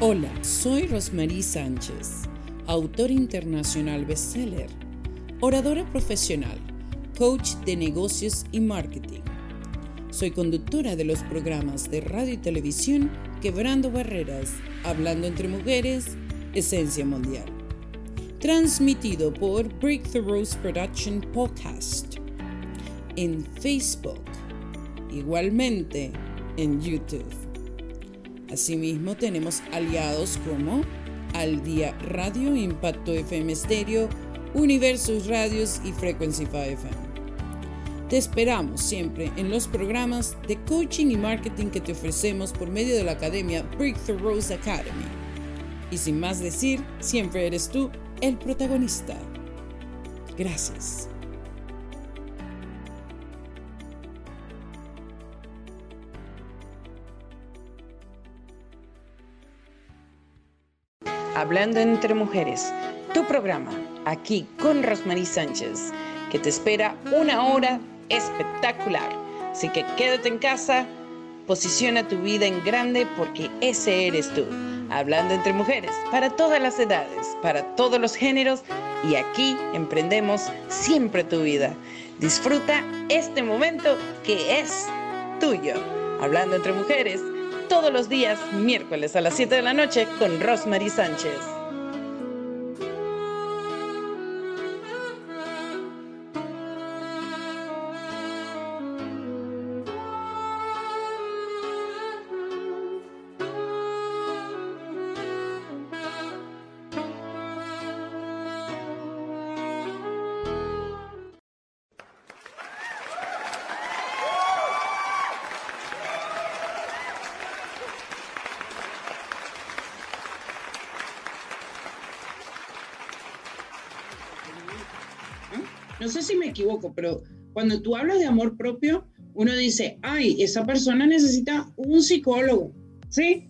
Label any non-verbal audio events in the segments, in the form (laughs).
Hola, soy Rosmarie Sánchez, autor internacional bestseller, oradora profesional, coach de negocios y marketing. Soy conductora de los programas de radio y televisión Quebrando Barreras, Hablando entre Mujeres, Esencia Mundial. Transmitido por Breakthroughs Production Podcast en Facebook, igualmente en YouTube. Asimismo, tenemos aliados como Al Día Radio, Impacto FM Stereo, Universos Radios y Frequency 5 FM. Te esperamos siempre en los programas de coaching y marketing que te ofrecemos por medio de la academia Breakthrough Rose Academy. Y sin más decir, siempre eres tú el protagonista. Gracias. Hablando entre Mujeres, tu programa, aquí con Rosmarie Sánchez, que te espera una hora espectacular. Así que quédate en casa, posiciona tu vida en grande porque ese eres tú. Hablando entre mujeres, para todas las edades, para todos los géneros, y aquí emprendemos siempre tu vida. Disfruta este momento que es tuyo. Hablando entre mujeres, todos los días, miércoles a las 7 de la noche, con Rosemary Sánchez. No sé si me equivoco, pero cuando tú hablas de amor propio, uno dice, ay, esa persona necesita un psicólogo, ¿sí?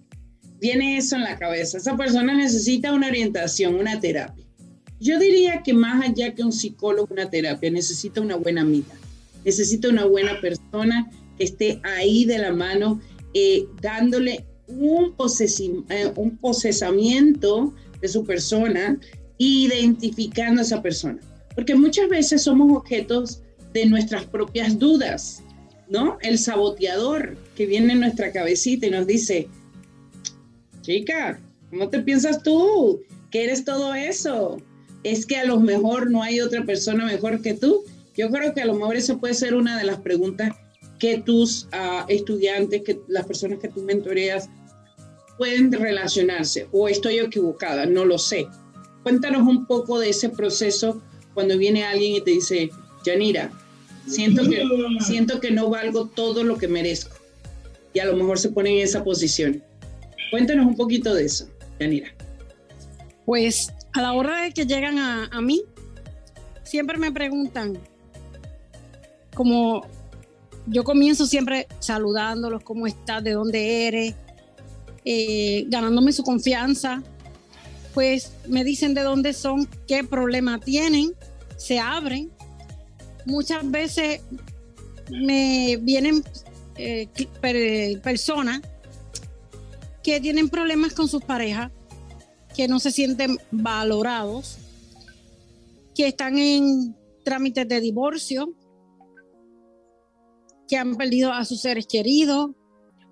Viene eso en la cabeza, esa persona necesita una orientación, una terapia. Yo diría que más allá que un psicólogo, una terapia, necesita una buena amiga, necesita una buena persona que esté ahí de la mano, eh, dándole un, eh, un posesamiento de su persona, identificando a esa persona. Porque muchas veces somos objetos de nuestras propias dudas, ¿no? El saboteador que viene en nuestra cabecita y nos dice, chica, ¿cómo te piensas tú? ¿Que eres todo eso? ¿Es que a lo mejor no hay otra persona mejor que tú? Yo creo que a lo mejor eso puede ser una de las preguntas que tus ah, estudiantes, que las personas que tú mentoreas pueden relacionarse. O estoy equivocada, no lo sé. Cuéntanos un poco de ese proceso cuando viene alguien y te dice, Yanira, siento que, siento que no valgo todo lo que merezco. Y a lo mejor se pone en esa posición. Cuéntanos un poquito de eso, Yanira. Pues a la hora de que llegan a, a mí, siempre me preguntan, como yo comienzo siempre saludándolos, cómo estás, de dónde eres, eh, ganándome su confianza, pues me dicen de dónde son, qué problema tienen, se abren. Muchas veces me vienen eh, personas que tienen problemas con sus parejas, que no se sienten valorados, que están en trámites de divorcio, que han perdido a sus seres queridos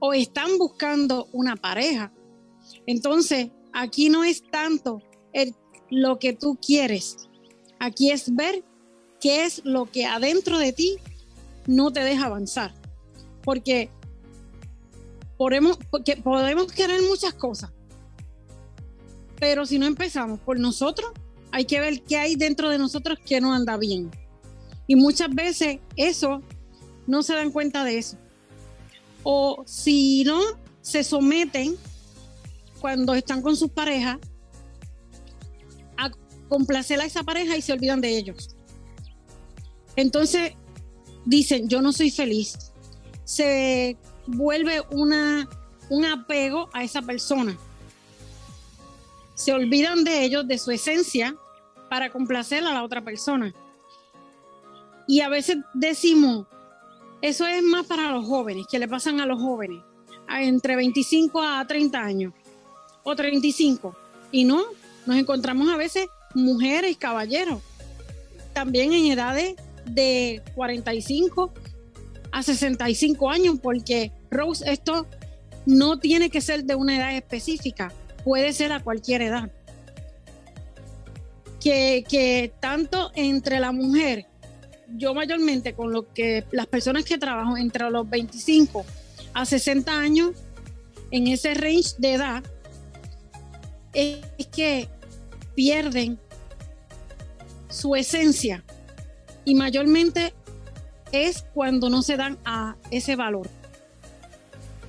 o están buscando una pareja. Entonces, Aquí no es tanto lo que tú quieres. Aquí es ver qué es lo que adentro de ti no te deja avanzar. Porque podemos, porque podemos querer muchas cosas. Pero si no empezamos por nosotros, hay que ver qué hay dentro de nosotros que no anda bien. Y muchas veces eso no se dan cuenta de eso. O si no, se someten cuando están con sus parejas a complacer a esa pareja y se olvidan de ellos. Entonces dicen, yo no soy feliz. Se vuelve una, un apego a esa persona. Se olvidan de ellos, de su esencia, para complacer a la otra persona. Y a veces decimos, eso es más para los jóvenes, que le pasan a los jóvenes, entre 25 a 30 años o 35. Y no, nos encontramos a veces mujeres, caballeros, también en edades de 45 a 65 años, porque Rose, esto no tiene que ser de una edad específica, puede ser a cualquier edad. Que, que tanto entre la mujer, yo mayormente con lo que las personas que trabajo entre los 25 a 60 años, en ese range de edad, es que pierden su esencia. Y mayormente es cuando no se dan a ese valor.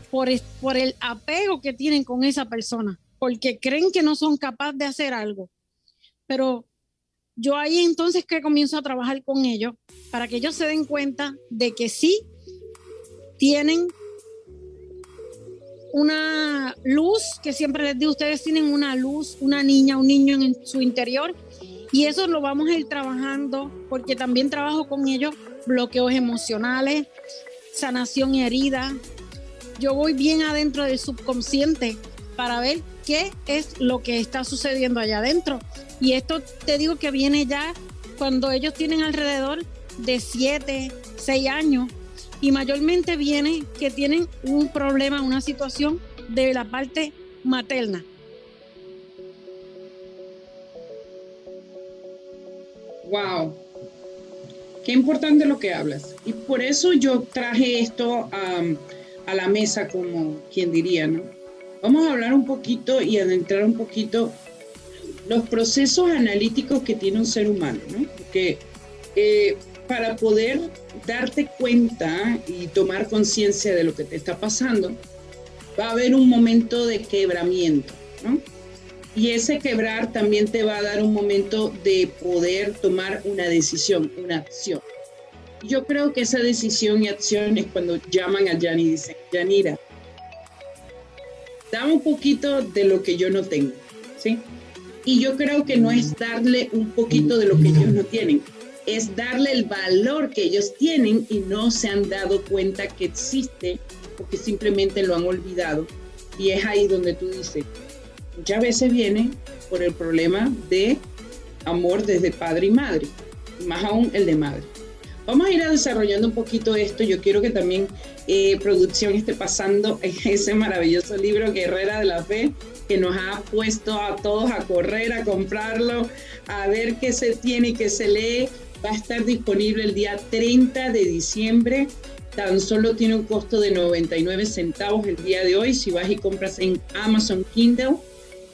Por, por el apego que tienen con esa persona, porque creen que no son capaces de hacer algo. Pero yo ahí entonces que comienzo a trabajar con ellos para que ellos se den cuenta de que sí tienen una luz, que siempre les digo, ustedes tienen una luz, una niña, un niño en su interior, y eso lo vamos a ir trabajando, porque también trabajo con ellos bloqueos emocionales, sanación y herida. Yo voy bien adentro del subconsciente para ver qué es lo que está sucediendo allá adentro. Y esto te digo que viene ya cuando ellos tienen alrededor de 7, 6 años y mayormente viene que tienen un problema, una situación de la parte materna. Wow, qué importante lo que hablas. Y por eso yo traje esto a la mesa como quien diría, ¿no? Vamos a hablar un poquito y adentrar un poquito los procesos analíticos que tiene un ser humano, ¿no? Porque eh, para poder darte cuenta y tomar conciencia de lo que te está pasando, va a haber un momento de quebramiento, ¿no? Y ese quebrar también te va a dar un momento de poder tomar una decisión, una acción. Yo creo que esa decisión y acción es cuando llaman a Yanni y dicen, Yanira, dame un poquito de lo que yo no tengo, ¿sí? Y yo creo que no es darle un poquito de lo que ellos no tienen, es darle el valor que ellos tienen y no se han dado cuenta que existe porque simplemente lo han olvidado. Y es ahí donde tú dices, muchas veces viene por el problema de amor desde padre y madre, más aún el de madre. Vamos a ir desarrollando un poquito esto. Yo quiero que también eh, producción esté pasando (laughs) ese maravilloso libro Guerrera de la Fe que nos ha puesto a todos a correr, a comprarlo, a ver qué se tiene y qué se lee va a estar disponible el día 30 de diciembre. Tan solo tiene un costo de 99 centavos el día de hoy si vas y compras en Amazon Kindle.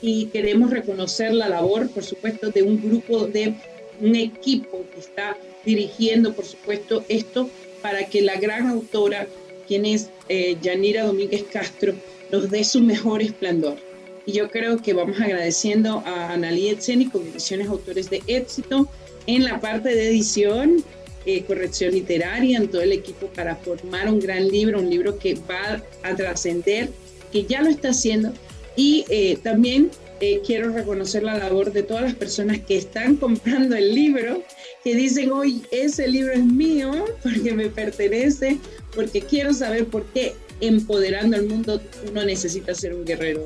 Y queremos reconocer la labor, por supuesto, de un grupo, de un equipo que está dirigiendo, por supuesto, esto para que la gran autora, quien es eh, Yanira Domínguez Castro, nos dé su mejor esplendor. Y yo creo que vamos agradeciendo a Analí Etzeni, con ediciones autores de éxito, en la parte de edición, eh, corrección literaria, en todo el equipo para formar un gran libro, un libro que va a trascender, que ya lo está haciendo. Y eh, también eh, quiero reconocer la labor de todas las personas que están (laughs) comprando el libro, que dicen, hoy ese libro es mío porque me pertenece, porque quiero saber por qué empoderando al mundo uno necesita ser un guerrero.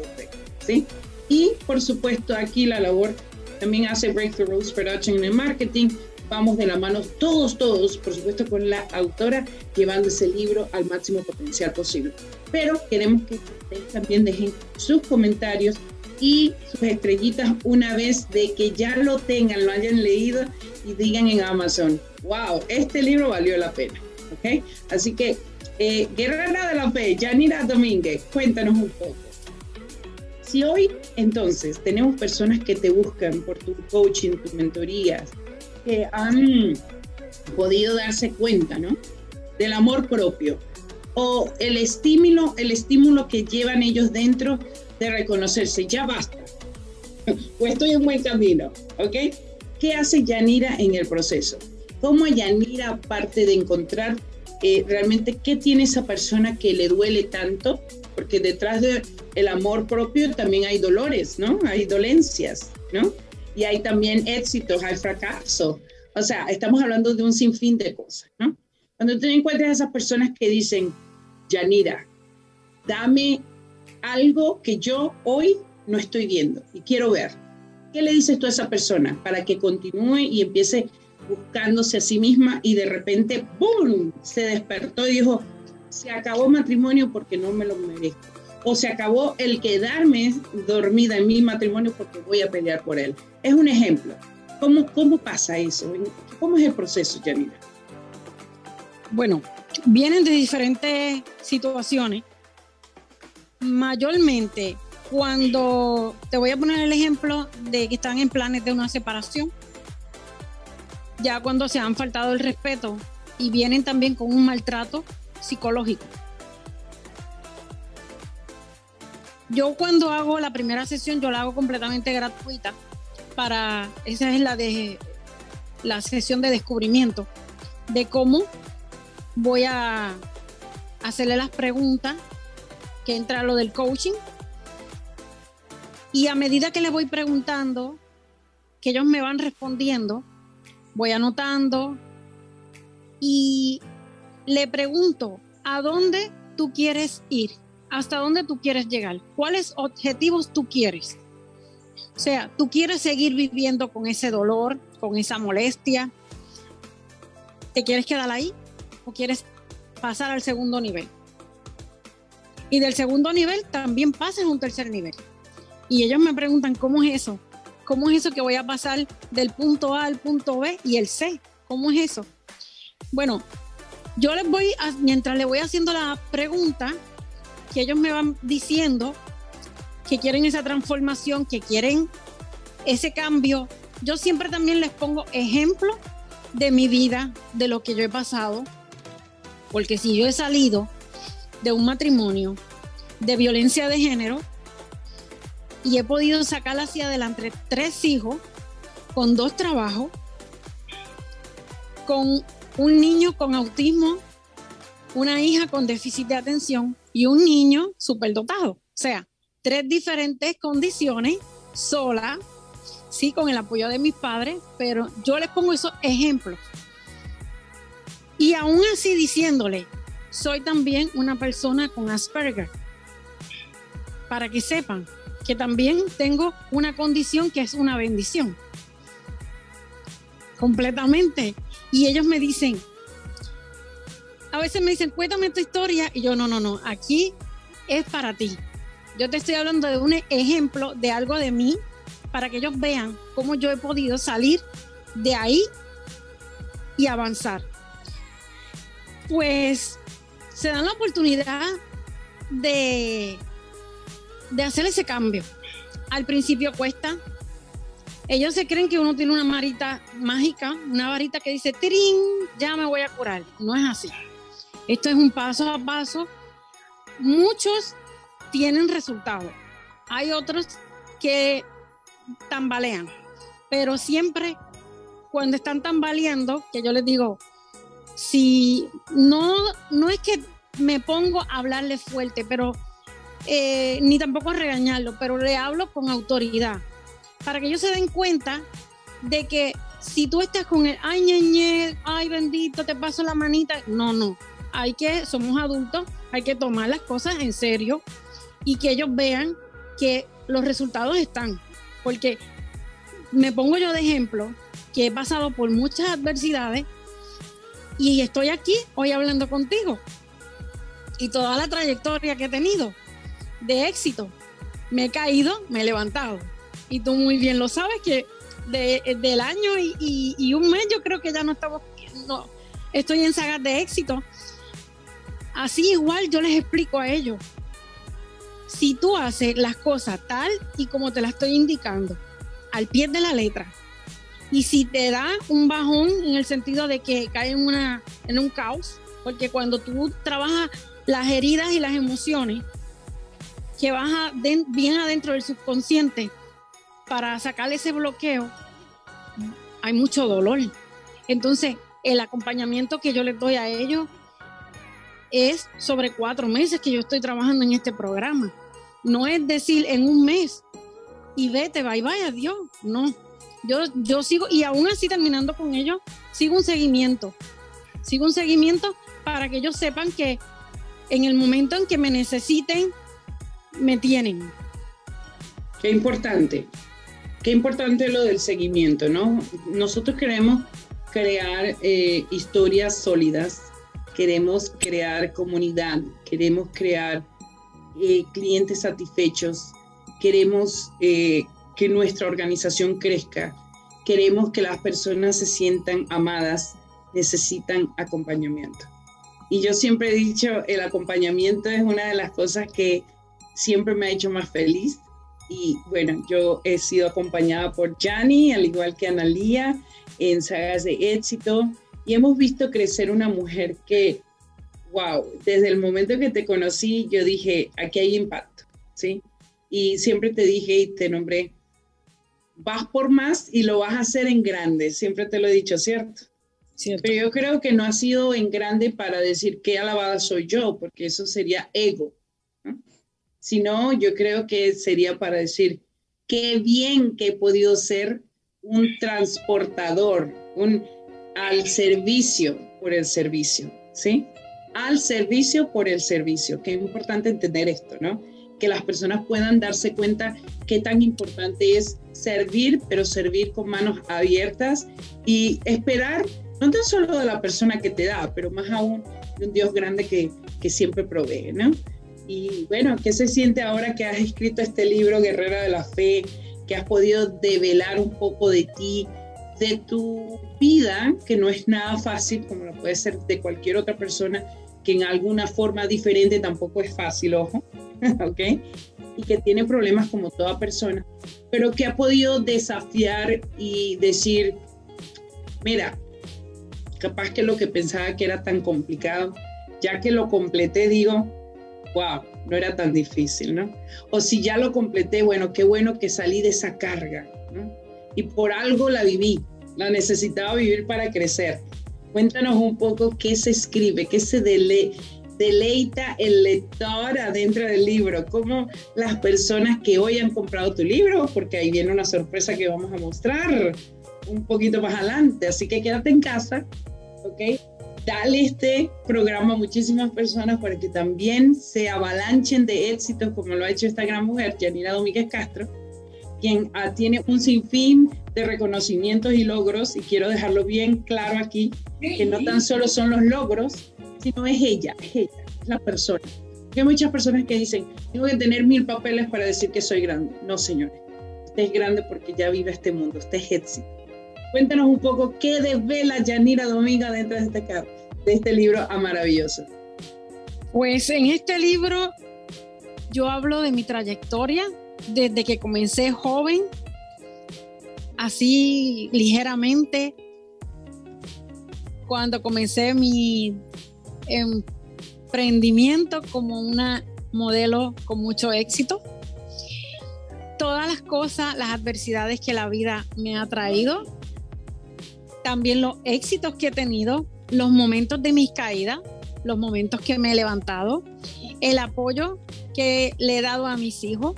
¿sí? Y por supuesto aquí la labor también hace Breakthrough Rules Production en marketing. Vamos de la mano todos, todos, por supuesto con la autora, llevando ese libro al máximo potencial posible. Pero queremos que ustedes también dejen sus comentarios y sus estrellitas una vez de que ya lo tengan, lo hayan leído y digan en Amazon, wow, este libro valió la pena. ¿ok? Así que, eh, Guerrera de la Fe, Janira Domínguez, cuéntanos un poco. Si hoy entonces tenemos personas que te buscan por tu coaching, tus mentorías, que han podido darse cuenta, ¿no? Del amor propio o el estímulo, el estímulo que llevan ellos dentro de reconocerse, ya basta, o estoy en buen camino, ¿ok? ¿Qué hace Yanira en el proceso? ¿Cómo Yanira, aparte de encontrar eh, realmente qué tiene esa persona que le duele tanto, porque detrás del el amor propio también hay dolores, ¿no? Hay dolencias, ¿no? Y hay también éxitos, hay fracaso. O sea, estamos hablando de un sinfín de cosas, ¿no? Cuando tú encuentras a esas personas que dicen, Yanira, dame algo que yo hoy no estoy viendo y quiero ver. ¿Qué le dices tú a esa persona para que continúe y empiece buscándose a sí misma y de repente, ¡boom!, se despertó y dijo, se acabó matrimonio porque no me lo merezco. O se acabó el quedarme dormida en mi matrimonio porque voy a pelear por él. Es un ejemplo. ¿Cómo, cómo pasa eso? ¿Cómo es el proceso, Janina? Bueno, vienen de diferentes situaciones. Mayormente, cuando te voy a poner el ejemplo de que están en planes de una separación, ya cuando se han faltado el respeto y vienen también con un maltrato psicológico. Yo cuando hago la primera sesión, yo la hago completamente gratuita para, esa es la de la sesión de descubrimiento, de cómo voy a hacerle las preguntas que entra lo del coaching. Y a medida que le voy preguntando, que ellos me van respondiendo, voy anotando y le pregunto, ¿a dónde tú quieres ir? ¿Hasta dónde tú quieres llegar? ¿Cuáles objetivos tú quieres? O sea, ¿tú quieres seguir viviendo con ese dolor, con esa molestia? ¿Te quieres quedar ahí o quieres pasar al segundo nivel? Y del segundo nivel también pasas a un tercer nivel. Y ellos me preguntan, ¿cómo es eso? ¿Cómo es eso que voy a pasar del punto A al punto B y el C? ¿Cómo es eso? Bueno, yo les voy, mientras le voy haciendo la pregunta, que ellos me van diciendo que quieren esa transformación, que quieren ese cambio, yo siempre también les pongo ejemplo de mi vida, de lo que yo he pasado, porque si yo he salido de un matrimonio de violencia de género, y he podido sacar hacia adelante tres hijos con dos trabajos, con un niño con autismo, una hija con déficit de atención y un niño superdotado. O sea, tres diferentes condiciones, sola, sí, con el apoyo de mis padres, pero yo les pongo esos ejemplos. Y aún así diciéndole, soy también una persona con Asperger, para que sepan que también tengo una condición que es una bendición. Completamente. Y ellos me dicen, a veces me dicen, cuéntame tu historia. Y yo, no, no, no, aquí es para ti. Yo te estoy hablando de un ejemplo de algo de mí para que ellos vean cómo yo he podido salir de ahí y avanzar. Pues se dan la oportunidad de de hacer ese cambio. Al principio cuesta. Ellos se creen que uno tiene una marita mágica, una varita que dice, ¡tirín! Ya me voy a curar. No es así. Esto es un paso a paso. Muchos tienen resultados. Hay otros que tambalean. Pero siempre cuando están tambaleando, que yo les digo, si no, no es que me pongo a hablarle fuerte, pero eh, ni tampoco regañarlo, pero le hablo con autoridad, para que ellos se den cuenta de que si tú estás con el, ay, ñeñe, ay, bendito, te paso la manita, no, no, hay que, somos adultos, hay que tomar las cosas en serio y que ellos vean que los resultados están, porque me pongo yo de ejemplo que he pasado por muchas adversidades y estoy aquí hoy hablando contigo y toda la trayectoria que he tenido de éxito. Me he caído, me he levantado. Y tú muy bien lo sabes que del año y, un mes yo creo que ya no estamos, no, estoy en sagas de éxito. Así igual yo les explico a ellos. Si tú haces las cosas tal y como te las estoy indicando, al pie de la letra, y si te da un bajón en el sentido de que cae en, una, en un caos, porque cuando tú trabajas las heridas y las emociones, que baja bien adentro del subconsciente para sacar ese bloqueo, hay mucho dolor. Entonces, el acompañamiento que yo les doy a ellos es sobre cuatro meses que yo estoy trabajando en este programa. No es decir en un mes y vete, bye bye, adiós. No, yo, yo sigo y aún así terminando con ellos, sigo un seguimiento. Sigo un seguimiento para que ellos sepan que en el momento en que me necesiten, me tienen. qué importante. Qué importante lo del seguimiento, ¿no? Nosotros queremos crear eh, historias sólidas, queremos crear comunidad, queremos crear eh, clientes satisfechos, queremos eh, que nuestra organización crezca, queremos que las personas se sientan amadas, necesitan acompañamiento. Y yo siempre he dicho, el acompañamiento es una de las cosas que siempre me ha hecho más feliz. Y bueno, yo he sido acompañada por Jani, al igual que Analía, en sagas de éxito. Y hemos visto crecer una mujer que, wow, desde el momento que te conocí, yo dije, aquí hay impacto, ¿sí? Y siempre te dije y te nombré, vas por más y lo vas a hacer en grande, siempre te lo he dicho, ¿cierto? Pero yo creo que no ha sido en grande para decir qué alabada soy yo, porque eso sería ego. Sino yo creo que sería para decir qué bien que he podido ser un transportador, un al servicio por el servicio, ¿sí? Al servicio por el servicio. Qué importante entender esto, ¿no? Que las personas puedan darse cuenta qué tan importante es servir, pero servir con manos abiertas y esperar no tan solo de la persona que te da, pero más aún de un Dios grande que, que siempre provee, ¿no? Y bueno, ¿qué se siente ahora que has escrito este libro, Guerrera de la Fe, que has podido develar un poco de ti, de tu vida, que no es nada fácil, como lo puede ser de cualquier otra persona, que en alguna forma diferente tampoco es fácil, ojo, (laughs) ¿ok? Y que tiene problemas como toda persona, pero que ha podido desafiar y decir, mira, capaz que lo que pensaba que era tan complicado, ya que lo completé, digo, wow, no era tan difícil, ¿no? O si ya lo completé, bueno, qué bueno que salí de esa carga. Y por algo la viví, la necesitaba vivir para crecer. Cuéntanos un poco qué se escribe, qué se deleita el lector adentro del libro, cómo las personas que hoy han comprado tu libro, porque ahí viene una sorpresa que vamos a mostrar un poquito más adelante, así que quédate en casa ¿ok? Dale este programa a muchísimas personas para que también se avalanchen de éxitos como lo ha hecho esta gran mujer, Janina Domínguez Castro, quien ah, tiene un sinfín de reconocimientos y logros, y quiero dejarlo bien claro aquí, que no tan solo son los logros, sino es ella, es ella, es la persona. hay muchas personas que dicen, tengo que tener mil papeles para decir que soy grande. No, señores, usted es grande porque ya vive este mundo, usted es éxito. Cuéntanos un poco qué devela Yanira Dominga dentro de este, de este libro maravilloso. Pues en este libro yo hablo de mi trayectoria desde que comencé joven, así ligeramente, cuando comencé mi emprendimiento como una modelo con mucho éxito. Todas las cosas, las adversidades que la vida me ha traído, también los éxitos que he tenido, los momentos de mis caídas, los momentos que me he levantado, el apoyo que le he dado a mis hijos.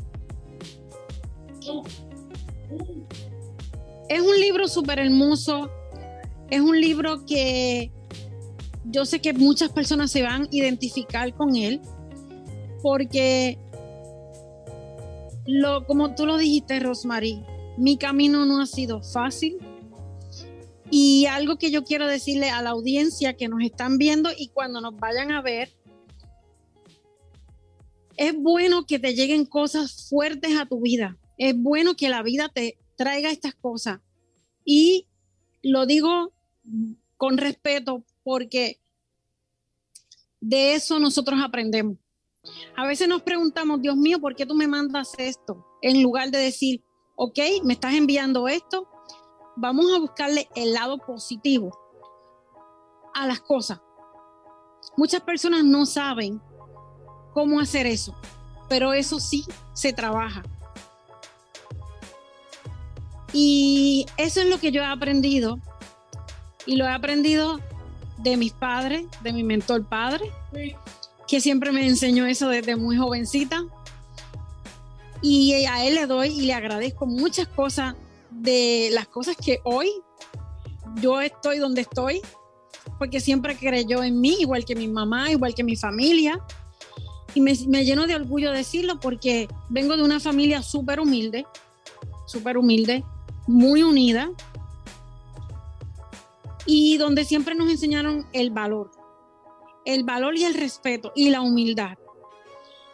Es un libro súper hermoso, es un libro que yo sé que muchas personas se van a identificar con él, porque lo, como tú lo dijiste, Rosmarie, mi camino no ha sido fácil, y algo que yo quiero decirle a la audiencia que nos están viendo y cuando nos vayan a ver, es bueno que te lleguen cosas fuertes a tu vida. Es bueno que la vida te traiga estas cosas. Y lo digo con respeto porque de eso nosotros aprendemos. A veces nos preguntamos, Dios mío, ¿por qué tú me mandas esto? En lugar de decir, ok, me estás enviando esto, vamos a buscarle el lado positivo a las cosas. Muchas personas no saben cómo hacer eso, pero eso sí se trabaja. Y eso es lo que yo he aprendido. Y lo he aprendido de mis padres, de mi mentor padre, que siempre me enseñó eso desde muy jovencita. Y a él le doy y le agradezco muchas cosas de las cosas que hoy yo estoy donde estoy, porque siempre creyó en mí, igual que mi mamá, igual que mi familia. y me, me lleno de orgullo decirlo porque vengo de una familia súper humilde, súper humilde, muy unida y donde siempre nos enseñaron el valor, el valor y el respeto y la humildad.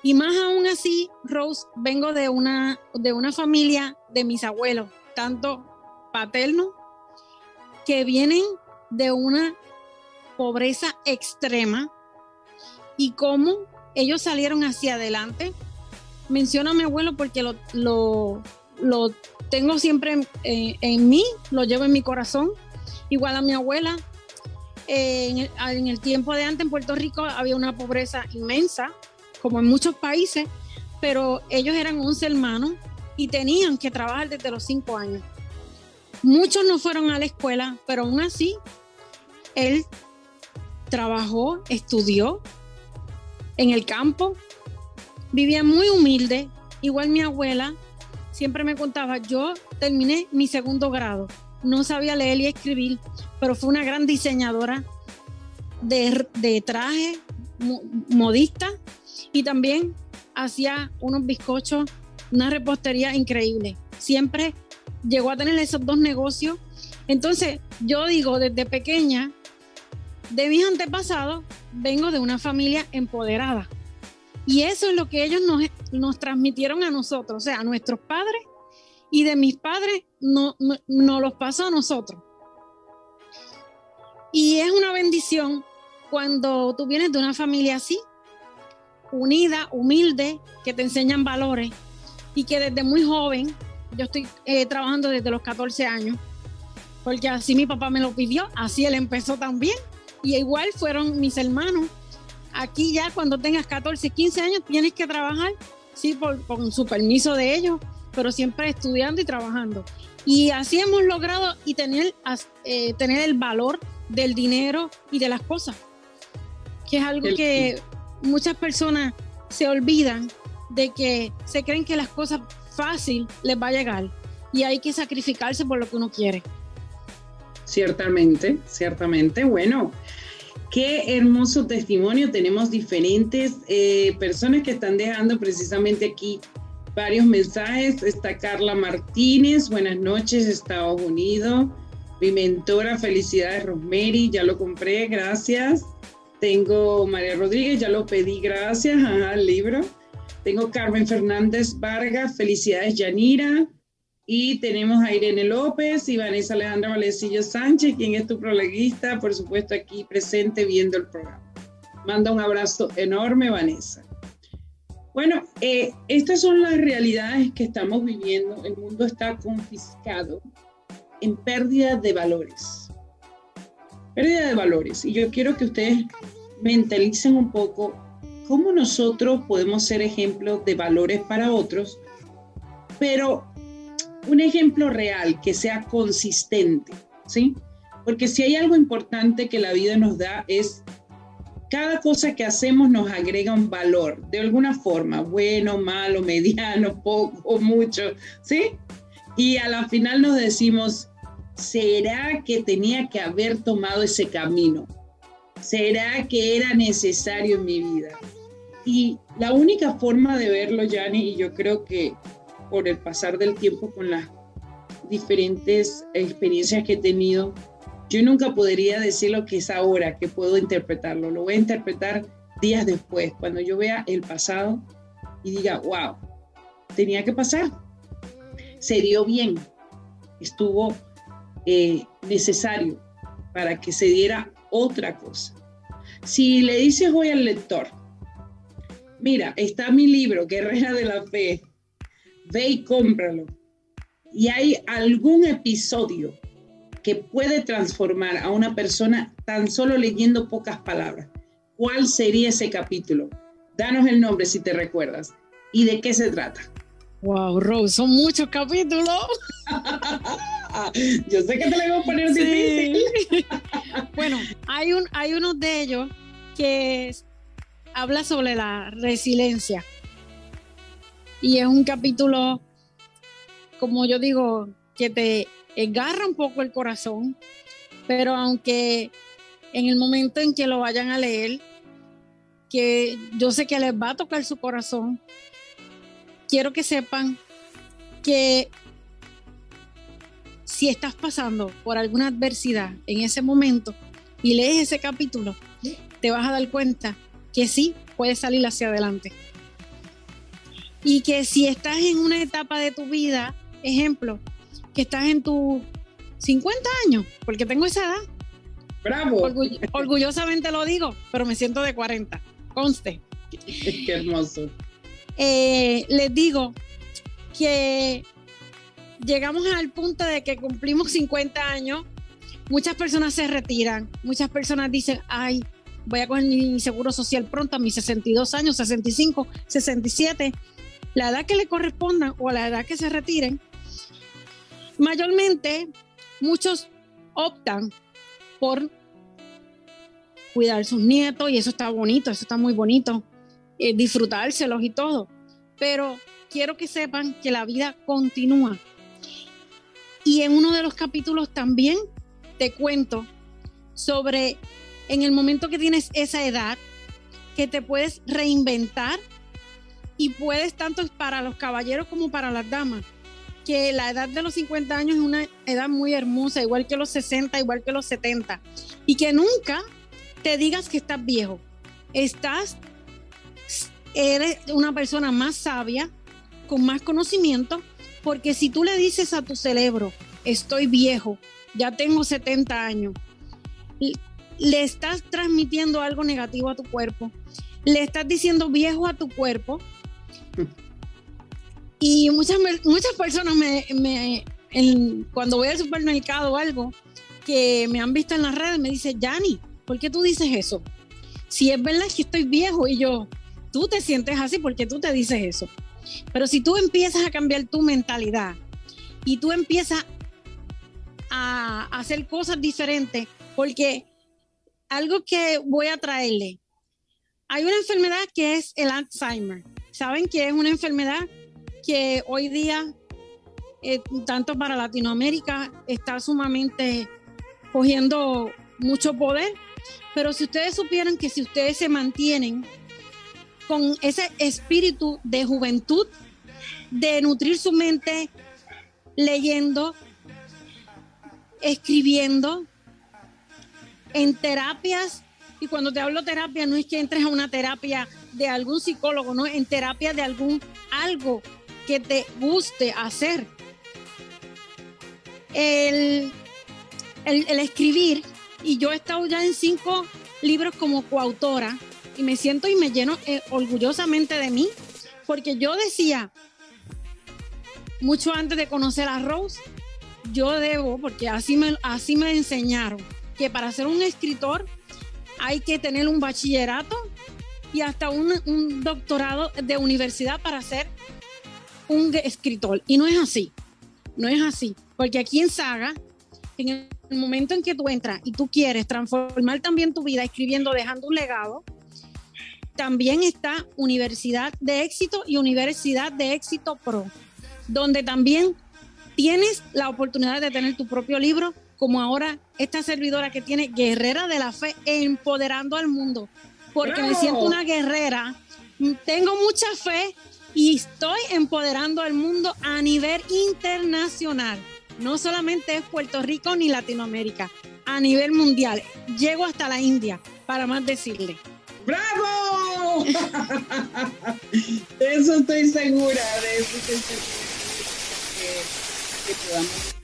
Y más aún así, Rose, vengo de una, de una familia de mis abuelos, tanto paterno, que vienen de una pobreza extrema y cómo ellos salieron hacia adelante. Menciono a mi abuelo porque lo, lo, lo tengo siempre en, mí, lo llevo en mi corazón. Igual a mi abuela. En, el, en el tiempo de antes en Puerto Rico había una pobreza inmensa, como en muchos países, pero ellos eran 11 hermanos y tenían que trabajar desde los 5 años. Muchos no fueron a la escuela, pero aún así, él trabajó, estudió en el campo, vivía muy humilde, igual mi abuela siempre me contaba, yo terminé mi segundo grado, no sabía leer y escribir, pero fue una gran diseñadora de, de traje, modista, y también hacía unos bizcochos, una repostería increíble. Siempre llegó a tener esos dos negocios. Entonces, yo digo, desde pequeña, de mis antepasados, vengo de una familia empoderada. Y eso es lo que ellos nos, nos transmitieron a nosotros, o sea, a nuestros padres, y de mis padres no los pasó a nosotros. Y es una bendición cuando tú vienes de una familia así, unida, humilde, que te enseñan valores y que desde muy joven, yo estoy eh, trabajando desde los 14 años, porque así mi papá me lo pidió, así él empezó también, y igual fueron mis hermanos. Aquí ya cuando tengas 14, 15 años tienes que trabajar, sí, por, con su permiso de ellos, pero siempre estudiando y trabajando. Y así hemos logrado y tener, eh, tener el valor del dinero y de las cosas, que es algo que muchas personas se olvidan de que se creen que las cosas fácil les va a llegar y hay que sacrificarse por lo que uno quiere. Ciertamente, ciertamente. Bueno, qué hermoso testimonio. Tenemos diferentes eh, personas que están dejando precisamente aquí varios mensajes. Está Carla Martínez, buenas noches, Estados Unidos. Mi mentora, felicidades, Rosemary, ya lo compré, gracias. Tengo María Rodríguez, ya lo pedí, gracias al libro. Tengo Carmen Fernández Vargas, felicidades Yanira. Y tenemos a Irene López y Vanessa Alejandra Valecillo Sánchez, quien es tu proleguista, por supuesto, aquí presente viendo el programa. Manda un abrazo enorme, Vanessa. Bueno, eh, estas son las realidades que estamos viviendo. El mundo está confiscado en pérdida de valores pérdida de valores. Y yo quiero que ustedes mentalicen un poco cómo nosotros podemos ser ejemplos de valores para otros, pero un ejemplo real que sea consistente, ¿sí? Porque si hay algo importante que la vida nos da es cada cosa que hacemos nos agrega un valor, de alguna forma, bueno, malo, (laughs) mediano, poco, mucho, ¿sí? Y a la final nos decimos, ¿será que tenía que haber tomado ese camino? ¿Será que era necesario en mi vida? Y la única forma de verlo, Yanni, y yo creo que por el pasar del tiempo con las diferentes experiencias que he tenido, yo nunca podría decir lo que es ahora, que puedo interpretarlo. Lo voy a interpretar días después, cuando yo vea el pasado y diga, wow, tenía que pasar. Se dio bien, estuvo eh, necesario para que se diera otra cosa. Si le dices hoy al lector, mira, está mi libro, Guerrera de la Fe, ve y cómpralo, y hay algún episodio que puede transformar a una persona tan solo leyendo pocas palabras, ¿cuál sería ese capítulo? Danos el nombre si te recuerdas. ¿Y de qué se trata? Wow, Rose, son muchos capítulos. (laughs) Yo sé que te lo voy a poner sí. difícil. (laughs) bueno, hay, un, hay uno de ellos que habla sobre la resiliencia. Y es un capítulo, como yo digo, que te agarra un poco el corazón, pero aunque en el momento en que lo vayan a leer, que yo sé que les va a tocar su corazón. Quiero que sepan que si estás pasando por alguna adversidad en ese momento y lees ese capítulo, te vas a dar cuenta que sí puedes salir hacia adelante. Y que si estás en una etapa de tu vida, ejemplo, que estás en tus 50 años, porque tengo esa edad. Bravo. (laughs) orgullosamente lo digo, pero me siento de 40. Conste. (laughs) Qué hermoso. Eh, les digo que llegamos al punto de que cumplimos 50 años, muchas personas se retiran, muchas personas dicen, ay, voy a coger mi seguro social pronto a mis 62 años, 65, 67, la edad que le corresponda o la edad que se retiren. Mayormente, muchos optan por cuidar sus nietos y eso está bonito, eso está muy bonito, eh, disfrutárselos y todo. Pero quiero que sepan que la vida continúa. Y en uno de los capítulos también te cuento sobre en el momento que tienes esa edad, que te puedes reinventar y puedes tanto para los caballeros como para las damas, que la edad de los 50 años es una edad muy hermosa, igual que los 60, igual que los 70, y que nunca te digas que estás viejo. Estás, eres una persona más sabia, con más conocimiento, porque si tú le dices a tu cerebro, estoy viejo, ya tengo 70 años, le estás transmitiendo algo negativo a tu cuerpo, le estás diciendo viejo a tu cuerpo. Y muchas, muchas personas me, cuando voy al supermercado o algo, que me han visto en las redes, me dicen, Yanni, ¿por qué tú dices eso? Si es verdad que estoy viejo y yo, tú te sientes así porque tú te dices eso. Pero si tú empiezas a cambiar tu mentalidad y tú empiezas a hacer cosas diferentes, porque algo que voy a traerle, hay una enfermedad que es el Alzheimer. Saben que es una enfermedad que hoy día, eh, tanto para Latinoamérica, está sumamente cogiendo mucho poder. Pero si ustedes supieran que si ustedes se mantienen con ese espíritu de juventud, de nutrir su mente leyendo, escribiendo, en terapias, y cuando te hablo terapia no es que entres a una terapia de algún psicólogo, no, en terapia de algún algo que te guste hacer. El, el, escribir y yo he estado ya en cinco libros como coautora y me siento y me lleno eh, orgullosamente de mí, porque yo decía, mucho antes de conocer a Rose, yo debo, porque así me, así me enseñaron, que para ser un escritor hay que tener un bachillerato y hasta un, doctorado de universidad para ser un escritor. Y no es así, no es así, porque aquí en Saga, en el el momento en que tú entras y tú quieres transformar también tu vida escribiendo, dejando un legado, también está Universidad de Éxito y Universidad de Éxito Pro, donde también tienes la oportunidad de tener tu propio libro, como ahora esta servidora que tiene Guerrera de la Fe, empoderando al mundo, porque me siento una guerrera, tengo mucha fe y estoy empoderando al mundo a nivel internacional no solamente es Puerto Rico ni Latinoamérica, a nivel mundial. Llego hasta la India, para más decirle. ¡Bravo! de (laughs) eso estoy segura, de eso estoy segura. Que, podamos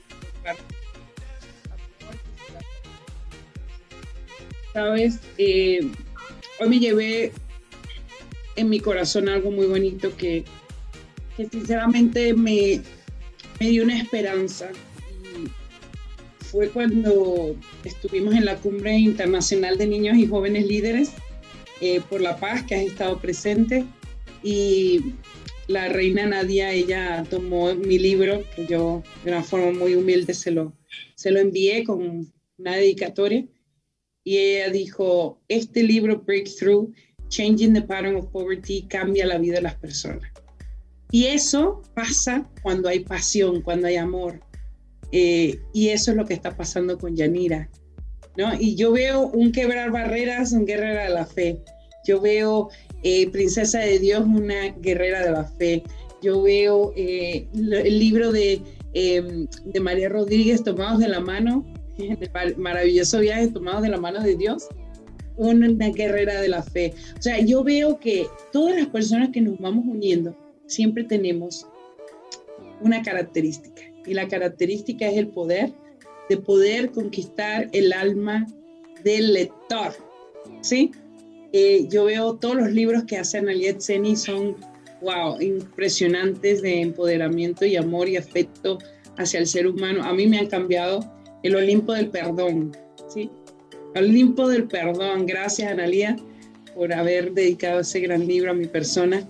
Sabes, eh, hoy me llevé en mi corazón algo muy bonito que, que sinceramente me, me dio una esperanza fue cuando estuvimos en la Cumbre Internacional de Niños y Jóvenes Líderes eh, por la Paz, que has estado presente. Y la reina Nadia, ella tomó mi libro, que yo de una forma muy humilde se lo, se lo envié con una dedicatoria. Y ella dijo, este libro, Breakthrough, Changing the Pattern of Poverty, cambia la vida de las personas. Y eso pasa cuando hay pasión, cuando hay amor, eh, y eso es lo que está pasando con Yanira. ¿no? Y yo veo un quebrar barreras, un guerrero de la fe. Yo veo eh, Princesa de Dios, una guerrera de la fe. Yo veo eh, el libro de, em, de María Rodríguez, Tomados de la mano, (laughs) el maravilloso viaje Tomados de la mano de Dios, una guerrera de la fe. O sea, yo veo que todas las personas que nos vamos uniendo, siempre tenemos una característica. Y la característica es el poder de poder conquistar el alma del lector. ¿Sí? Eh, yo veo todos los libros que hace Analiet Seni son, wow, impresionantes de empoderamiento y amor y afecto hacia el ser humano. A mí me han cambiado el Olimpo del perdón, ¿sí? Olimpo del perdón. Gracias, Analia, por haber dedicado ese gran libro a mi persona.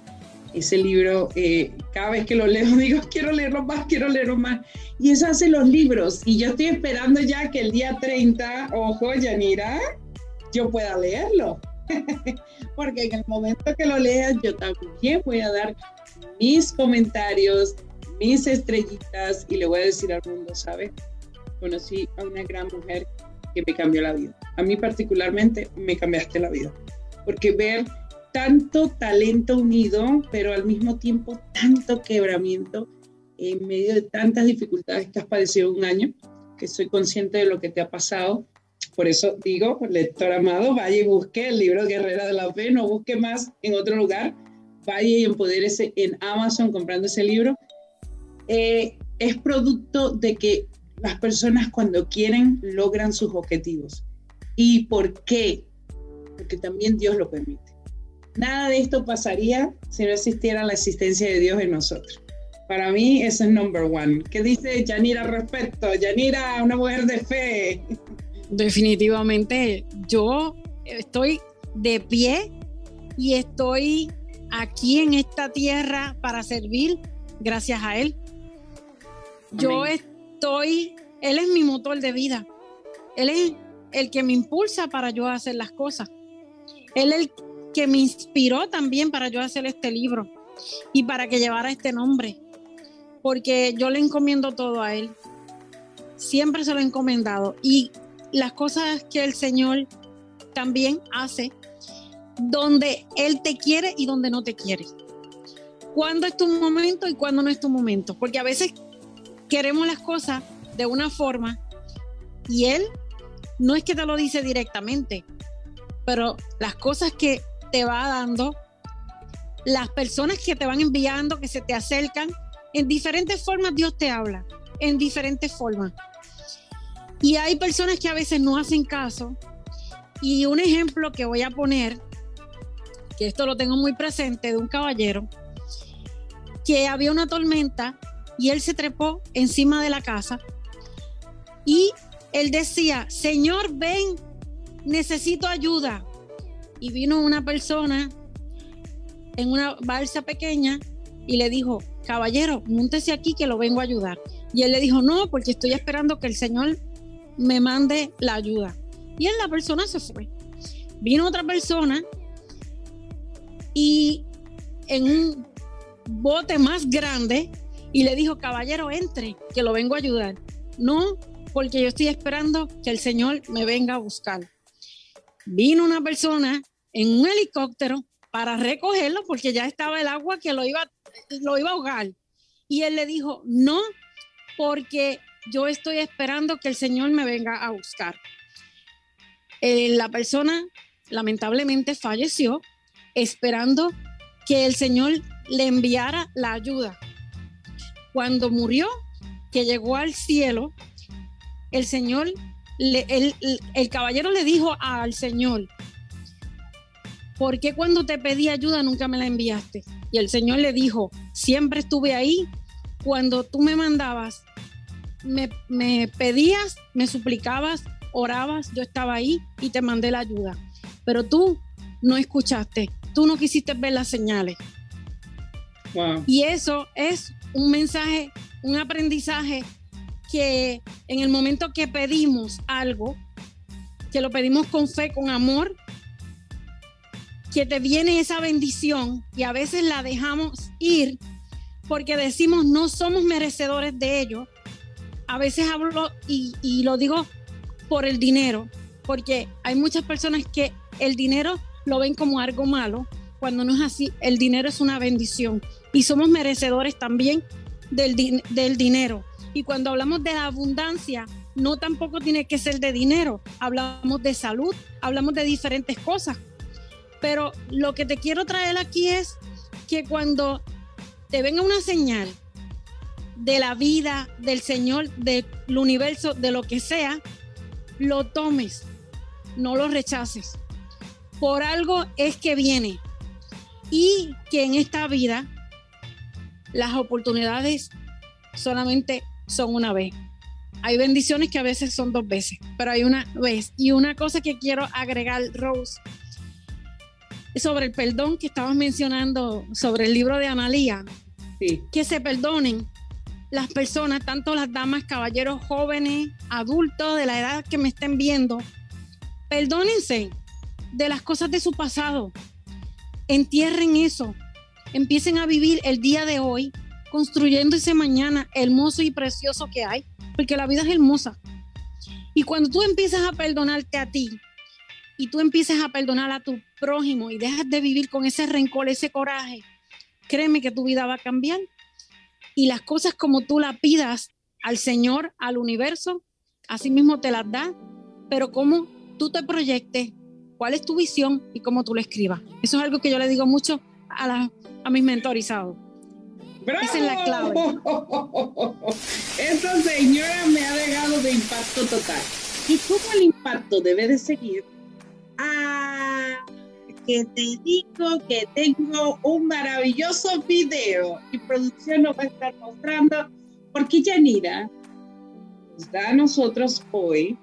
Ese libro, eh, cada vez que lo leo, (laughs) digo, quiero leerlo más, quiero leerlo más. Y eso hace los libros. Y yo estoy esperando ya que el día 30, ojo, Yanira, yo pueda leerlo. (laughs) Porque en el momento que lo leas, yo también voy a dar mis comentarios, mis estrellitas y le voy a decir al mundo, ¿sabes? Conocí a una gran mujer que me cambió la vida. A mí particularmente me cambiaste la vida. Porque ver tanto talento unido, pero al mismo tiempo tanto quebramiento en medio de tantas dificultades que has padecido un año, que soy consciente de lo que te ha pasado. Por eso digo, lector amado, vaya y busque el libro Guerrera de la Fe, no busque más en otro lugar, vaya y empodérese en Amazon comprando ese libro. Eh, es producto de que las personas cuando quieren logran sus objetivos. ¿Y por qué? Porque también Dios lo permite. Nada de esto pasaría si no existiera la existencia de Dios en nosotros. Para mí, eso es number one. ¿Qué dice Yanira al respecto? Yanira, una mujer de fe. Definitivamente, yo estoy de pie y estoy aquí en esta tierra para servir gracias a Él. Yo estoy, Él es mi motor de vida. Él es el que me impulsa para yo hacer las cosas. Él es el que me inspiró también para yo hacer este libro y para que llevara este nombre, porque yo le encomiendo todo a Él. Siempre se lo he encomendado y las cosas que el Señor también hace, donde Él te quiere y donde no te quiere. Cuándo es tu momento y cuándo no es tu momento, porque a veces queremos las cosas de una forma y Él no es que te lo dice directamente, pero las cosas que te va dando, las personas que te van enviando, que se te acercan, en diferentes formas Dios te habla, en diferentes formas. Y hay personas que a veces no hacen caso. Y un ejemplo que voy a poner, que esto lo tengo muy presente, de un caballero, que había una tormenta y él se trepó encima de la casa y él decía, Señor, ven, necesito ayuda y vino una persona en una balsa pequeña y le dijo, caballero, múntese aquí que lo vengo a ayudar. Y él le dijo, no, porque estoy esperando que el Señor me mande la ayuda. Y él, la persona se fue. Vino otra persona y en un bote más grande y le dijo, caballero, entre, que lo vengo a ayudar. No, porque yo estoy esperando que el Señor me venga a buscar vino una persona en un helicóptero para recogerlo porque ya estaba el agua que lo iba, lo iba a ahogar. Y él le dijo, no, porque yo estoy esperando que el Señor me venga a buscar. Eh, la persona lamentablemente falleció esperando que el Señor le enviara la ayuda. Cuando murió, que llegó al cielo, el Señor el, caballero le dijo al Señor, ¿por qué cuando te pedí ayuda nunca me la enviaste? Y el Señor le dijo, siempre estuve ahí. Cuando tú me mandabas, me, me pedías, me suplicabas, orabas, yo estaba ahí y te mandé la ayuda. Pero tú no escuchaste, tú no quisiste ver las señales. Y eso es un mensaje, un aprendizaje que en el momento que pedimos algo, que lo pedimos con fe, con amor, que te viene esa bendición y a veces la dejamos ir porque decimos no somos merecedores de ello. A veces hablo y, y lo digo por el dinero, porque hay muchas personas que el dinero lo ven como algo malo, cuando no es así, el dinero es una bendición y somos merecedores también del, del dinero. Y cuando hablamos de abundancia, no tampoco tiene que ser de dinero, hablamos de salud, hablamos de diferentes cosas. Pero lo que te quiero traer aquí es que cuando te venga una señal de la vida, del Señor, del universo, de lo que sea, lo tomes, no lo rechaces. Por algo es que viene. Y que en esta vida las oportunidades solamente son una vez. Hay bendiciones que a veces son dos veces, pero hay una vez. Y una cosa que quiero agregar, Rose, sobre el perdón que estabas mencionando, sobre el libro de Analía, que se perdonen las personas, tanto las damas, caballeros, jóvenes, adultos, de la edad que me estén viendo, perdónense de las cosas de su pasado, entierren eso, empiecen a vivir el día de hoy, construyendo ese mañana hermoso y precioso que hay, porque la vida es hermosa. Y cuando tú empiezas a perdonarte a ti y tú empiezas a perdonar a tu prójimo y dejas de vivir con ese rencor, ese coraje, créeme que tu vida va a cambiar. Y las cosas como tú las pidas al Señor, al universo, así mismo te las da, pero como tú te proyectes, cuál es tu visión y cómo tú lo escribas. Eso es algo que yo le digo mucho a, a mis mentorizados. Esa es la clave. (laughs) Esa señora me ha dejado de impacto total. ¿Y cómo el impacto debe de seguir? Ah, que te digo que tengo un maravilloso video y producción nos va a estar mostrando porque Yanira nos da a nosotros hoy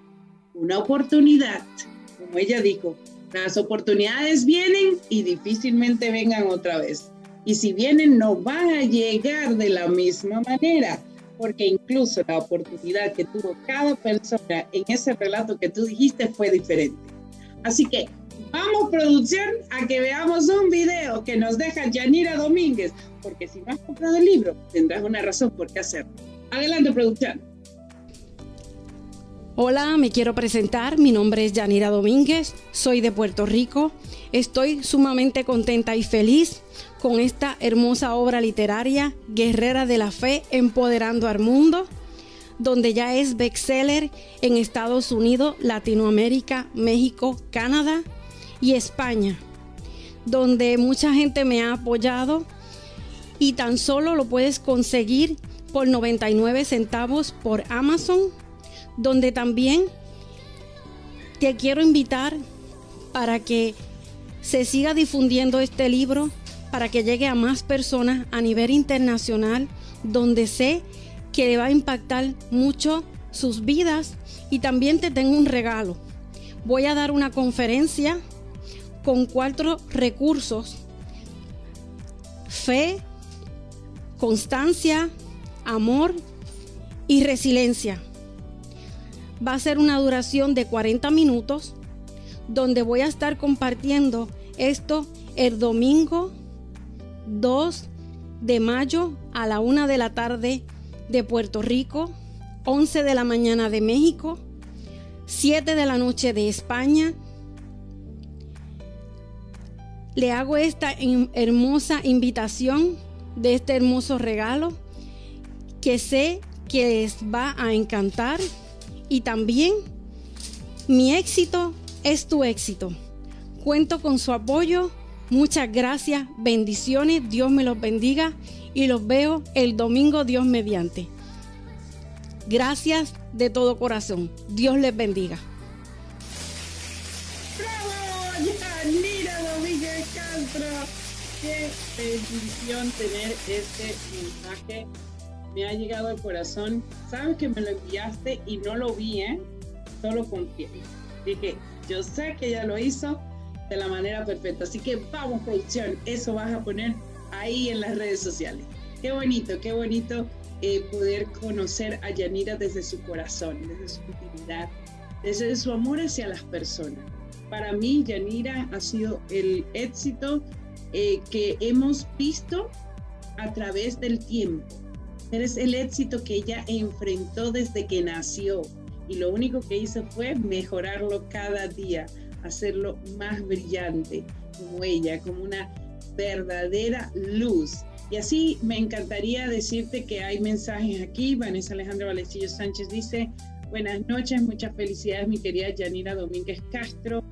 una oportunidad, como ella dijo, las oportunidades vienen y difícilmente vengan otra vez. Y si vienen, no van a llegar de la misma manera, porque incluso la oportunidad que tuvo cada persona en ese relato que tú dijiste fue diferente. Así que vamos, producción, a que veamos un video que nos deja Yanira Domínguez, porque si no has comprado el libro, tendrás una razón por qué hacerlo. Adelante, producción. Hola, me quiero presentar. Mi nombre es Yanira Domínguez, soy de Puerto Rico. Estoy sumamente contenta y feliz con esta hermosa obra literaria, Guerrera de la Fe, Empoderando al Mundo, donde ya es bestseller en Estados Unidos, Latinoamérica, México, Canadá y España, donde mucha gente me ha apoyado y tan solo lo puedes conseguir por 99 centavos por Amazon donde también te quiero invitar para que se siga difundiendo este libro, para que llegue a más personas a nivel internacional, donde sé que le va a impactar mucho sus vidas y también te tengo un regalo. Voy a dar una conferencia con cuatro recursos. Fe, constancia, amor y resiliencia va a ser una duración de 40 minutos donde voy a estar compartiendo esto el domingo 2 de mayo a la 1 de la tarde de Puerto Rico, 11 de la mañana de México, 7 de la noche de España. Le hago esta hermosa invitación de este hermoso regalo que sé que les va a encantar y también mi éxito es tu éxito. Cuento con su apoyo. Muchas gracias, bendiciones, Dios me los bendiga y los veo el domingo Dios mediante. Gracias de todo corazón. Dios les bendiga. ¡Bravo! Yanira Domínguez Castro. Qué bendición tener este mensaje me ha llegado al corazón. Sabes que me lo enviaste y no lo vi, ¿eh? Solo confié. Dije, yo sé que ella lo hizo de la manera perfecta. Así que vamos, producción, eso vas a poner ahí en las redes sociales. Qué bonito, qué bonito eh, poder conocer a Yanira desde su corazón, desde su intimidad, desde su amor hacia las personas. Para mí, Yanira ha sido el éxito eh, que hemos visto a través del tiempo Eres el éxito que ella enfrentó desde que nació y lo único que hizo fue mejorarlo cada día. hacerlo más brillante como ella, como una verdadera luz. Y así me encantaría decirte que hay mensajes aquí. Vanessa Alejandra Valecillo Sánchez dice, buenas noches, muchas felicidades mi querida Yanira Domínguez Castro.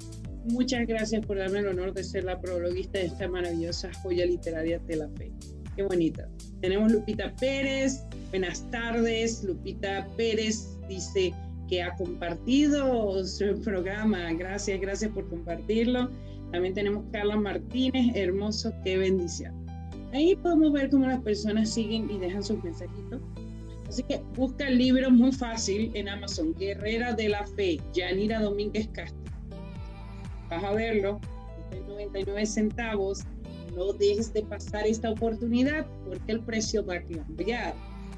Muchas gracias por darme el honor de ser la prologuista de esta maravillosa joya literaria de la fe. Qué bonita. Tenemos Lupita Pérez. Buenas tardes. Lupita Pérez dice que ha compartido su programa. Gracias, gracias por compartirlo. También tenemos Carla Martínez. Hermoso, qué bendición. Ahí podemos ver cómo las personas siguen y dejan sus mensajitos. Así que busca el libro muy fácil en Amazon, Guerrera de la Fe, Yanira Domínguez Castro vas a verlo, en 99 centavos, no dejes de pasar esta oportunidad porque el precio va a cambiar.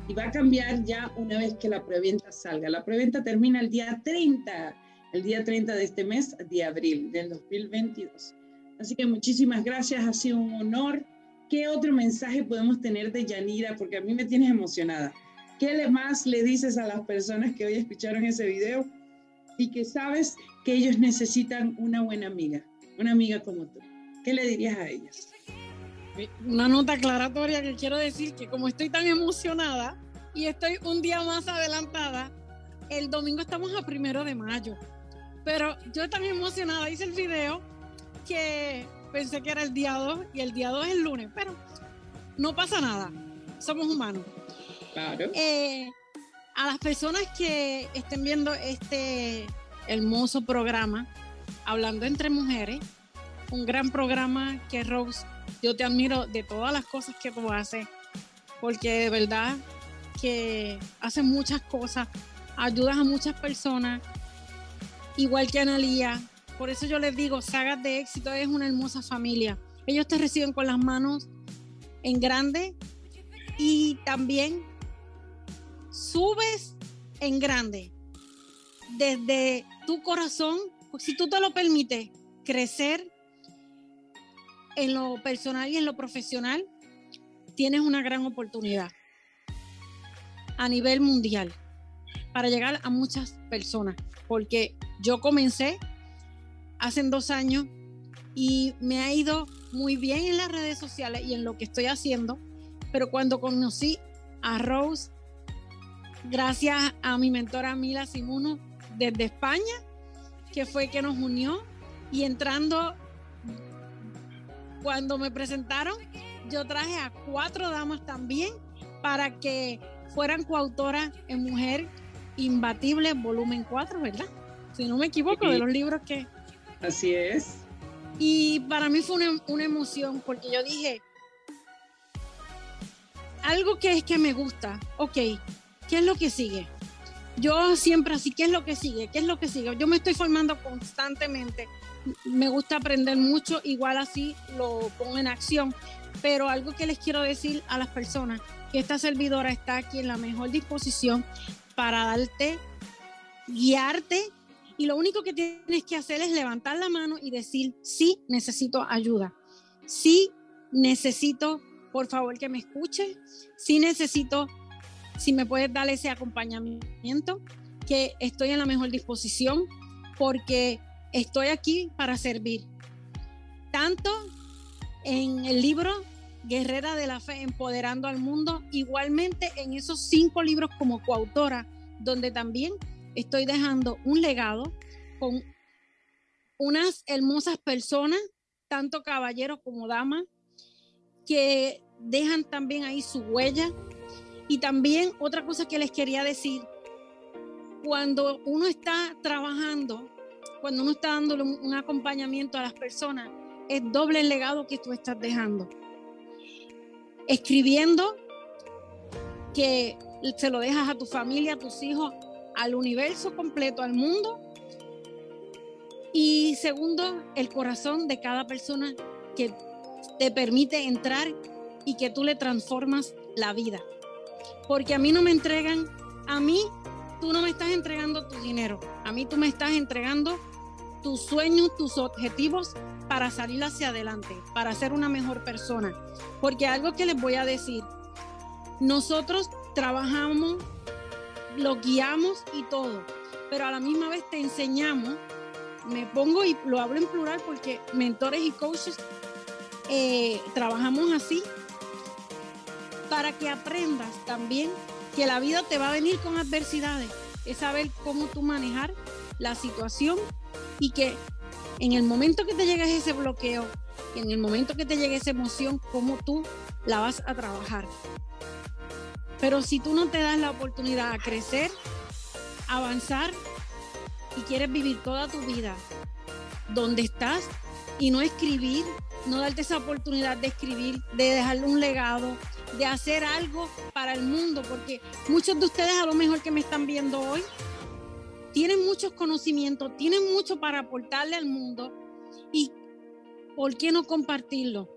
Y va a cambiar ya una vez que la preventa salga. La preventa termina el día 30, el día 30 de este mes de abril del 2022. Así que muchísimas gracias, ha sido un honor. ¿Qué otro mensaje podemos tener de Yanira? Porque a mí me tienes emocionada. ¿Qué más le dices a las personas que hoy escucharon ese video? y que sabes que ellos necesitan una buena amiga, una amiga como tú. ¿Qué le dirías a ellos? Una nota aclaratoria que quiero decir que como estoy tan emocionada y estoy un día más adelantada, el domingo estamos a primero de mayo. Pero yo tan emocionada hice el video que pensé que era el día 2 y el día 2 es el lunes, pero no pasa nada, somos humanos. Claro. Eh, a las personas que estén viendo este hermoso programa, Hablando entre Mujeres, un gran programa que Rose, yo te admiro de todas las cosas que tú haces, porque de verdad que haces muchas cosas, ayudas a muchas personas, igual que Analía. Por eso yo les digo, Sagas de Éxito es una hermosa familia. Ellos te reciben con las manos en grande y también subes en grande desde tu corazón, si tú te lo permites, crecer en lo personal y en lo profesional, tienes una gran oportunidad a nivel mundial para llegar a muchas personas, porque yo comencé hace dos años y me ha ido muy bien en las redes sociales y en lo que estoy haciendo, pero cuando conocí a Rose gracias a mi mentora Mila Simuno desde España, que fue que nos unió. Y entrando, cuando me presentaron, yo traje a cuatro damas también para que fueran coautoras en Mujer Imbatible, volumen 4, ¿verdad? Si no me equivoco, de los libros que... Así es. Y para mí fue una, una emoción porque yo dije, algo que es que me gusta, ok, ¿qué es lo que sigue? Yo siempre así, ¿qué es lo que sigue? ¿Qué es lo que sigue? Yo me estoy formando constantemente. Me gusta aprender mucho, igual así lo pongo en acción. Pero algo que les quiero decir a las personas, que esta servidora está aquí en la mejor disposición para darte, guiarte y lo único que tienes que hacer es levantar la mano y decir, sí, necesito ayuda. Sí, necesito, por favor, que me escuche. Sí, necesito si me puedes dar ese acompañamiento, que estoy en la mejor disposición porque estoy aquí para servir. Tanto en el libro Guerrera de la Fe, Empoderando al Mundo, igualmente en esos cinco libros como coautora, donde también estoy dejando un legado con unas hermosas personas, tanto caballeros como damas, que dejan también ahí su huella y también otra cosa que les quería decir, cuando uno está trabajando, cuando uno está dándole un, acompañamiento a las personas, es doble el legado que tú estás dejando. Escribiendo que se lo dejas a tu familia, a tus hijos, al universo completo, al mundo. Y segundo, el corazón de cada persona que te permite entrar y que tú le transformas la vida porque a mí no me entregan, a mí tú no me estás entregando tu dinero, a mí tú me estás entregando tus sueños, tus objetivos para salir hacia adelante, para ser una mejor persona. Porque algo que les voy a decir, nosotros trabajamos, lo guiamos y todo, pero a la misma vez te enseñamos me pongo y lo hablo en plural porque mentores y coaches eh, trabajamos así para que aprendas también que la vida te va a venir con adversidades. Es saber cómo tú manejar la situación y que en el momento que te llegue ese bloqueo, en el momento que te llegue esa emoción, cómo tú la vas a trabajar. Pero si tú no te das la oportunidad a crecer, avanzar y quieres vivir toda tu vida donde estás y no escribir, no darte esa oportunidad de escribir, de dejarle un legado, de hacer algo para el mundo, porque muchos de ustedes a lo mejor que me están viendo hoy tienen muchos conocimientos, tienen mucho para aportarle al mundo y ¿por qué no compartirlo?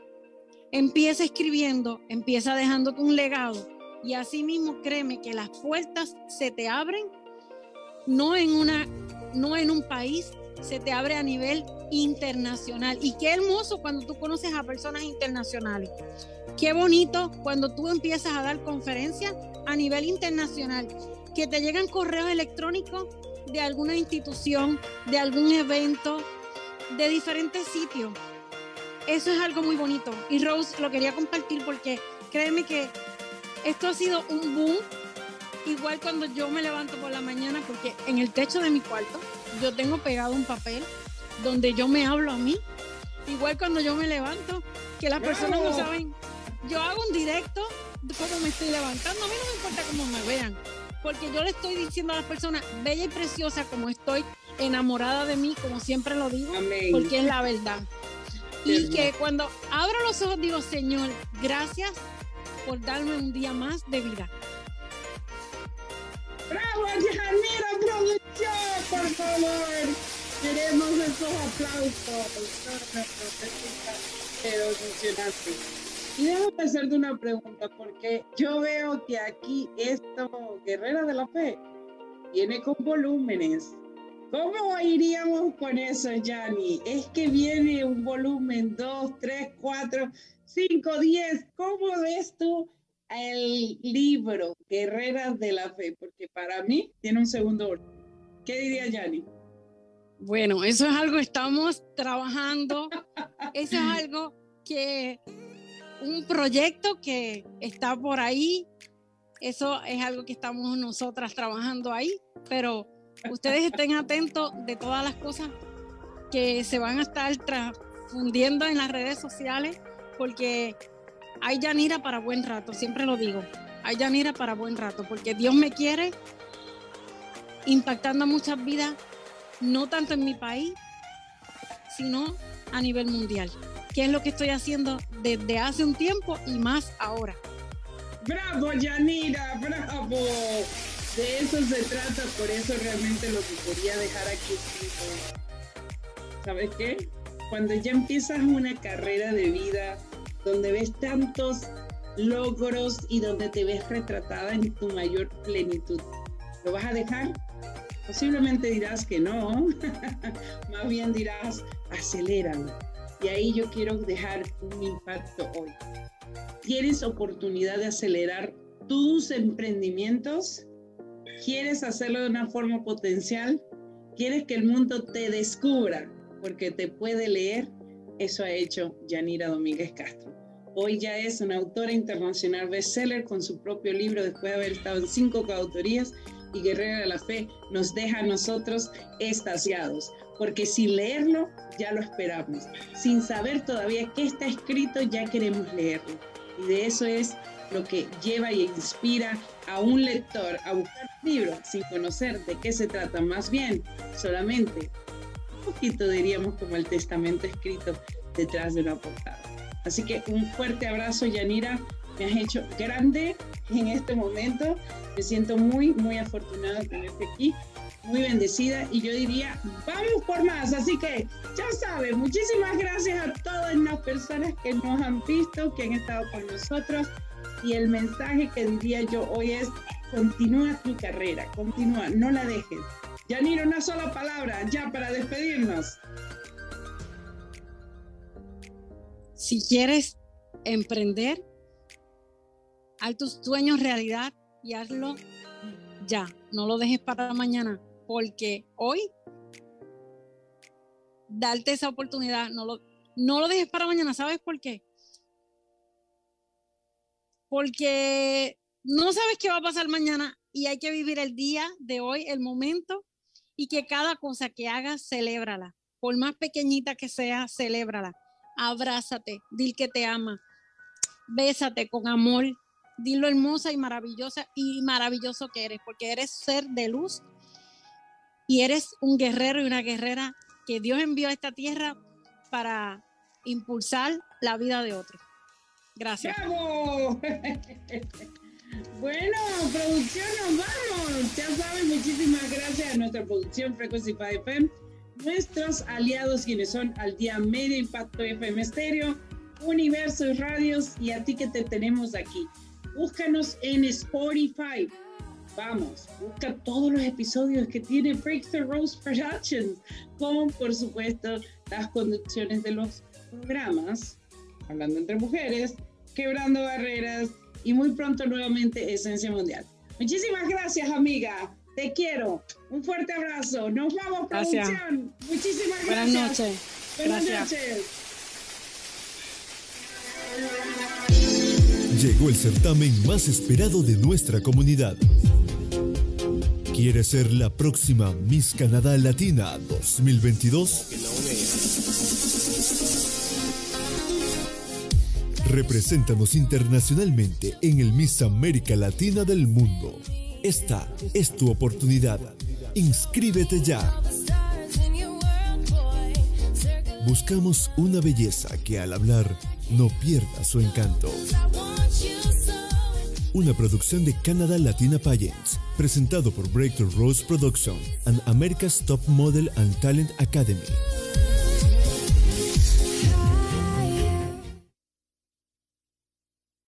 Empieza escribiendo, empieza dejándote un legado y así mismo créeme que las puertas se te abren no en una no en un país, se te abre a nivel internacional. Y qué hermoso cuando tú conoces a personas internacionales. Qué bonito cuando tú empiezas a dar conferencias a nivel internacional, que te llegan correos electrónicos de alguna institución, de algún evento, de diferentes sitios. Eso es algo muy bonito. Y Rose lo quería compartir porque créeme que esto ha sido un boom. Igual cuando yo me levanto por la mañana, porque en el techo de mi cuarto yo tengo pegado un papel donde yo me hablo a mí. Igual cuando yo me levanto, que las personas no saben, yo hago un directo cómo me estoy levantando. A mí no me importa cómo me vean, porque yo le estoy diciendo a las personas, bella y preciosa como estoy, enamorada de mí, como siempre lo digo, porque es la verdad. Y que cuando abro los ojos digo, Señor, gracias por darme un día más de vida. ¡Bravo, Yanira Producción, por favor! Queremos esos aplausos. Pero emocionante. Y déjame hacerte una pregunta, porque yo veo que aquí esto, Guerrera de la Fe, viene con volúmenes. ¿Cómo iríamos con eso, Yanni? Es que viene un volumen 2, 3, 4, 5, 10. ¿Cómo ves tú el libro Guerreras de la Fe? Porque para mí tiene un segundo orden. ¿Qué diría Yanni? Bueno, eso es algo estamos trabajando. Eso es algo que, un proyecto que está por ahí. Eso es algo que estamos nosotras trabajando ahí. Pero ustedes estén atentos de todas las cosas que se van a estar transfundiendo en las redes sociales, porque hay Yanira para buen rato, siempre lo digo. Hay Yanira para buen rato, porque Dios me quiere impactando muchas vidas no tanto en mi país, sino a nivel mundial, que es lo que estoy haciendo desde hace un tiempo y más ahora. Bravo, Yanira, bravo. De eso se trata, por eso realmente lo que quería dejar aquí. ¿Sabes qué? Cuando ya empiezas una carrera de vida donde ves tantos logros y donde te ves retratada en tu mayor plenitud, ¿lo vas a dejar? Posiblemente dirás que no, (laughs) más bien dirás, aceléralo. Y ahí yo quiero dejar un impacto hoy. ¿Tienes oportunidad de acelerar tus emprendimientos? ¿Quieres hacerlo de una forma potencial? ¿Quieres que el mundo te descubra porque te puede leer? Eso ha hecho Yanira Domínguez Castro. Hoy ya es una autora internacional bestseller con su propio libro después de haber estado en cinco coautorías y Guerrera de la Fe nos deja a nosotros estasiados, porque sin leerlo ya lo esperamos, sin saber todavía qué está escrito ya queremos leerlo. Y de eso es lo que lleva y inspira a un lector a buscar libros sin conocer de qué se trata, más bien solamente un poquito diríamos como el testamento escrito detrás de una portada. Así que un fuerte abrazo, Yanira, me has hecho grande en este momento. Me siento muy, muy afortunada de tenerte aquí, muy bendecida y yo diría, vamos por más. Así que ya sabes, muchísimas gracias a todas las personas que nos han visto, que han estado con nosotros. Y el mensaje que diría yo hoy es, continúa tu carrera, continúa, no la dejes. Yanira, una sola palabra, ya para despedirnos. Si quieres emprender, haz tus sueños realidad y hazlo ya. No lo dejes para mañana, porque hoy darte esa oportunidad, no lo, no lo dejes para mañana, ¿sabes por qué? Porque no sabes qué va a pasar mañana y hay que vivir el día de hoy, el momento, y que cada cosa que hagas, celébrala. Por más pequeñita que sea, celébrala. Abrázate, dil que te ama, bésate con amor, di lo hermosa y maravillosa y maravilloso que eres, porque eres ser de luz y eres un guerrero y una guerrera que Dios envió a esta tierra para impulsar la vida de otros. Gracias. ¡Bravo! (laughs) Bueno, producción, nos vamos. Ya saben, muchísimas gracias a nuestra producción Frequency 5 FM, nuestros aliados quienes son al día medio impacto FM Estéreo, Universo y Radios y a ti que te tenemos aquí. Búscanos en Spotify. Vamos, busca todos los episodios que tiene Breakthrough Rose Productions, con por supuesto las conducciones de los programas, hablando entre mujeres, quebrando barreras y muy pronto nuevamente Esencia Mundial. Muchísimas gracias, amiga. Te quiero. Un fuerte abrazo. Nos vamos, producción. Muchísimas gracias. Buenas noches. Buenas Gracias. noches. Llegó el certamen más esperado de nuestra comunidad. ¿Quieres ser la próxima Miss Canadá Latina 2022? Represéntanos internacionalmente en el Miss América Latina del mundo. Esta es tu oportunidad. Inscríbete ya. Buscamos una belleza que al hablar no pierda su encanto. Una producción de Canada Latina Pageants, presentado por Breakthrough Rose Production and America's Top Model and Talent Academy.